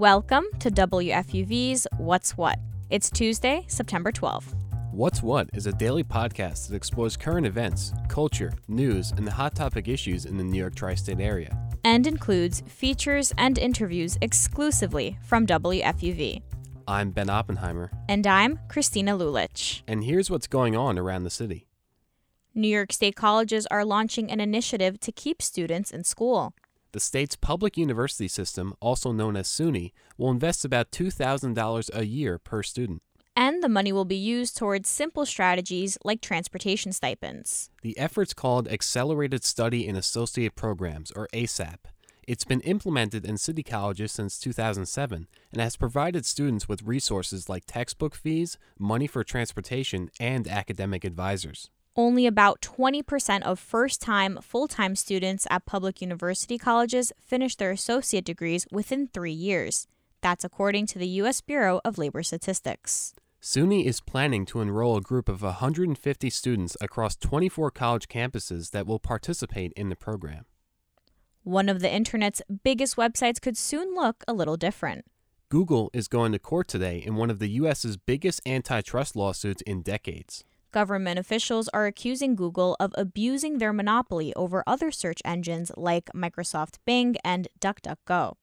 Welcome to WFUV's What's What. It's Tuesday, September 12th. What's What is a daily podcast that explores current events, culture, news, and the hot topic issues in the New York tri state area. And includes features and interviews exclusively from WFUV. I'm Ben Oppenheimer. And I'm Christina Lulich. And here's what's going on around the city. New York State colleges are launching an initiative to keep students in school. The state's public university system, also known as SUNY, will invest about $2,000 a year per student. And the money will be used towards simple strategies like transportation stipends. The effort's called Accelerated Study in Associate Programs, or ASAP. It's been implemented in city colleges since 2007 and has provided students with resources like textbook fees, money for transportation, and academic advisors. Only about 20% of first time, full time students at public university colleges finish their associate degrees within three years. That's according to the U.S. Bureau of Labor Statistics. SUNY is planning to enroll a group of 150 students across 24 college campuses that will participate in the program. One of the internet's biggest websites could soon look a little different. Google is going to court today in one of the U.S.'s biggest antitrust lawsuits in decades. Government officials are accusing Google of abusing their monopoly over other search engines like Microsoft Bing and DuckDuckGo.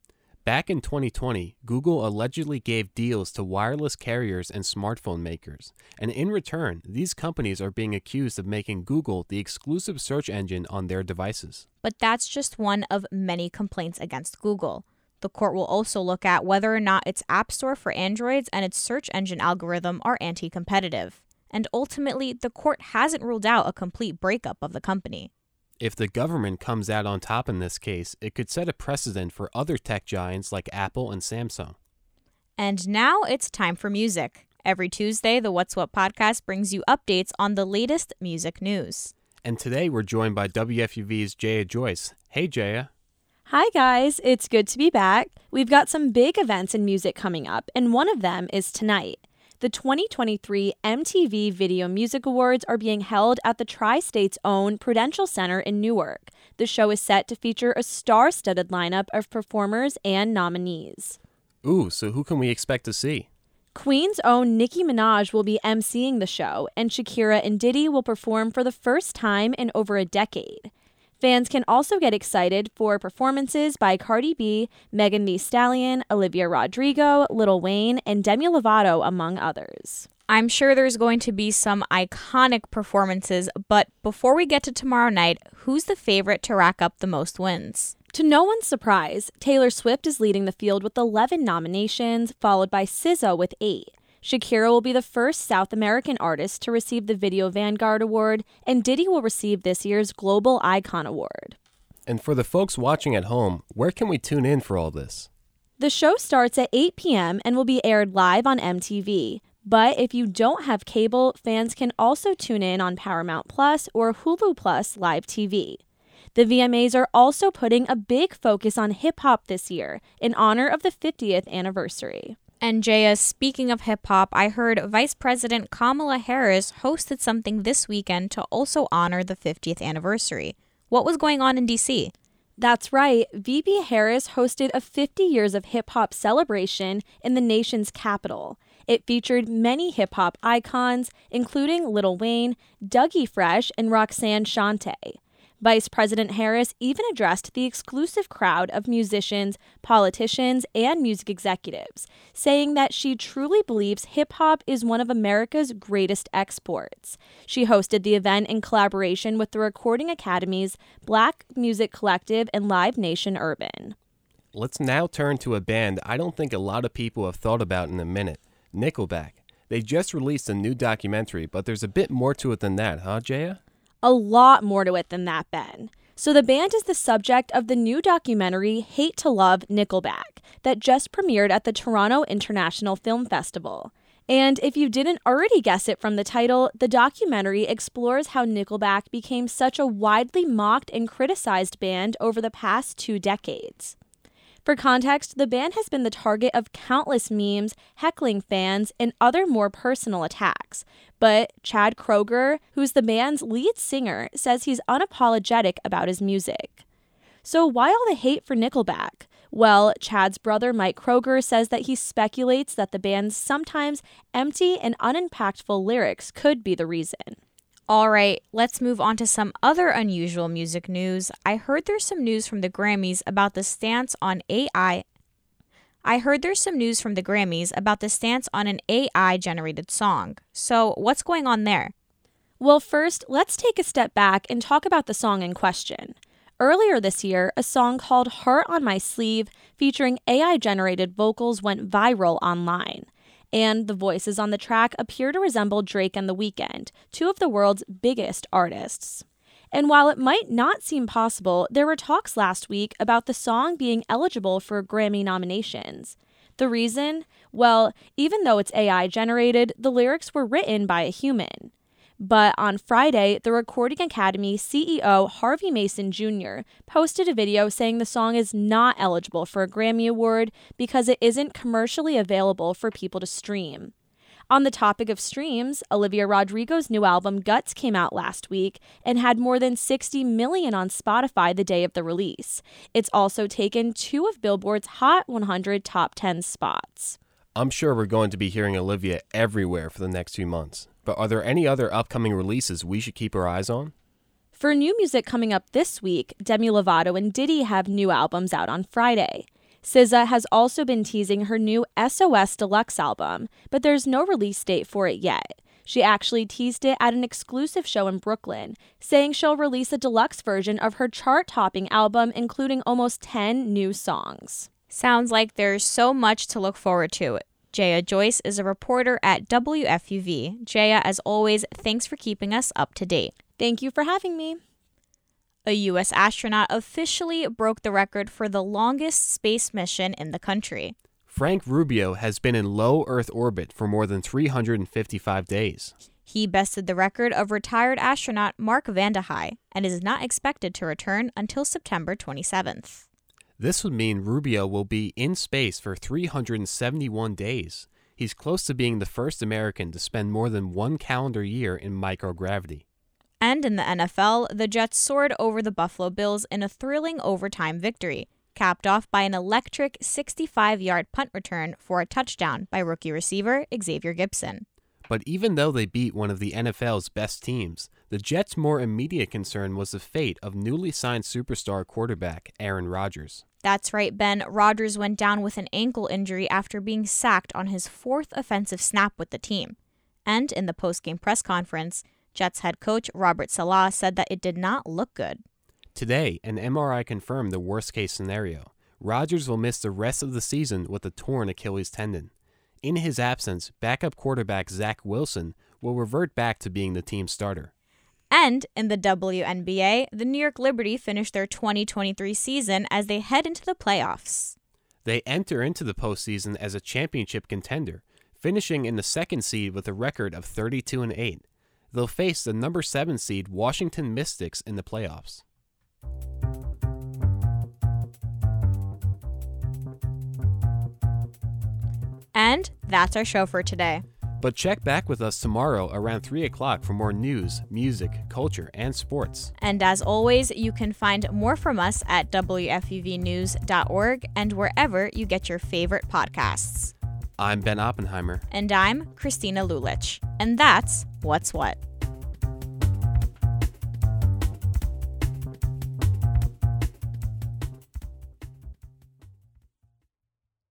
Back in 2020, Google allegedly gave deals to wireless carriers and smartphone makers, and in return, these companies are being accused of making Google the exclusive search engine on their devices. But that's just one of many complaints against Google. The court will also look at whether or not its App Store for Androids and its search engine algorithm are anti competitive and ultimately, the court hasn't ruled out a complete breakup of the company. If the government comes out on top in this case, it could set a precedent for other tech giants like Apple and Samsung. And now it's time for music. Every Tuesday, the What's What podcast brings you updates on the latest music news. And today we're joined by WFUV's Jaya Joyce. Hey, Jaya. Hi, guys. It's good to be back. We've got some big events in music coming up, and one of them is tonight. The 2023 MTV Video Music Awards are being held at the Tri State's own Prudential Center in Newark. The show is set to feature a star studded lineup of performers and nominees. Ooh, so who can we expect to see? Queen's own Nicki Minaj will be emceeing the show, and Shakira and Diddy will perform for the first time in over a decade. Fans can also get excited for performances by Cardi B, Megan Thee Stallion, Olivia Rodrigo, Lil Wayne, and Demi Lovato, among others. I'm sure there's going to be some iconic performances, but before we get to tomorrow night, who's the favorite to rack up the most wins? To no one's surprise, Taylor Swift is leading the field with 11 nominations, followed by SZA with 8. Shakira will be the first South American artist to receive the Video Vanguard Award, and Diddy will receive this year's Global Icon Award. And for the folks watching at home, where can we tune in for all this? The show starts at 8 p.m. and will be aired live on MTV. But if you don't have cable, fans can also tune in on Paramount Plus or Hulu Plus Live TV. The VMAs are also putting a big focus on hip hop this year in honor of the 50th anniversary. And Jaya, speaking of hip hop, I heard Vice President Kamala Harris hosted something this weekend to also honor the 50th anniversary. What was going on in DC? That's right. VP Harris hosted a 50 years of hip hop celebration in the nation's capital. It featured many hip hop icons, including Lil Wayne, Dougie Fresh, and Roxanne Shante. Vice President Harris even addressed the exclusive crowd of musicians, politicians, and music executives, saying that she truly believes hip hop is one of America's greatest exports. She hosted the event in collaboration with the Recording Academy's Black Music Collective and Live Nation Urban. Let's now turn to a band I don't think a lot of people have thought about in a minute Nickelback. They just released a new documentary, but there's a bit more to it than that, huh, Jaya? A lot more to it than that, Ben. So, the band is the subject of the new documentary Hate to Love Nickelback that just premiered at the Toronto International Film Festival. And if you didn't already guess it from the title, the documentary explores how Nickelback became such a widely mocked and criticized band over the past two decades. For context, the band has been the target of countless memes, heckling fans, and other more personal attacks. But Chad Kroeger, who's the band's lead singer, says he's unapologetic about his music. So, why all the hate for Nickelback? Well, Chad's brother Mike Kroeger says that he speculates that the band's sometimes empty and unimpactful lyrics could be the reason. All right, let's move on to some other unusual music news. I heard there's some news from the Grammys about the stance on AI. I heard there's some news from the Grammys about the stance on an AI generated song. So, what's going on there? Well, first, let's take a step back and talk about the song in question. Earlier this year, a song called Heart on My Sleeve featuring AI generated vocals went viral online and the voices on the track appear to resemble Drake and The Weeknd, two of the world's biggest artists. And while it might not seem possible, there were talks last week about the song being eligible for Grammy nominations. The reason? Well, even though it's AI generated, the lyrics were written by a human. But on Friday, the Recording Academy CEO Harvey Mason Jr. posted a video saying the song is not eligible for a Grammy Award because it isn't commercially available for people to stream. On the topic of streams, Olivia Rodrigo's new album Guts came out last week and had more than 60 million on Spotify the day of the release. It's also taken two of Billboard's Hot 100 top 10 spots. I'm sure we're going to be hearing Olivia everywhere for the next few months. But are there any other upcoming releases we should keep our eyes on? For new music coming up this week, Demi Lovato and Diddy have new albums out on Friday. SZA has also been teasing her new SOS Deluxe album, but there's no release date for it yet. She actually teased it at an exclusive show in Brooklyn, saying she'll release a deluxe version of her chart topping album, including almost 10 new songs. Sounds like there's so much to look forward to. Jaya Joyce is a reporter at WFUV. Jaya, as always, thanks for keeping us up to date. Thank you for having me. A U.S. astronaut officially broke the record for the longest space mission in the country. Frank Rubio has been in low Earth orbit for more than 355 days. He bested the record of retired astronaut Mark Vande Hei and is not expected to return until September 27th. This would mean Rubio will be in space for 371 days. He's close to being the first American to spend more than one calendar year in microgravity. And in the NFL, the Jets soared over the Buffalo Bills in a thrilling overtime victory, capped off by an electric 65 yard punt return for a touchdown by rookie receiver Xavier Gipson. But even though they beat one of the NFL's best teams, the Jets' more immediate concern was the fate of newly signed superstar quarterback Aaron Rodgers. That's right, Ben. Rodgers went down with an ankle injury after being sacked on his fourth offensive snap with the team. And in the post-game press conference, Jets head coach Robert Saleh said that it did not look good. Today, an MRI confirmed the worst case scenario. Rodgers will miss the rest of the season with a torn Achilles tendon. In his absence, backup quarterback Zach Wilson will revert back to being the team starter. And in the WNBA, the New York Liberty finished their 2023 season as they head into the playoffs. They enter into the postseason as a championship contender, finishing in the second seed with a record of 32 and 8. They'll face the number 7 seed Washington Mystics in the playoffs. And that's our show for today. But check back with us tomorrow around 3 o'clock for more news, music, culture, and sports. And as always, you can find more from us at WFUVnews.org and wherever you get your favorite podcasts. I'm Ben Oppenheimer. And I'm Christina Lulich. And that's What's What.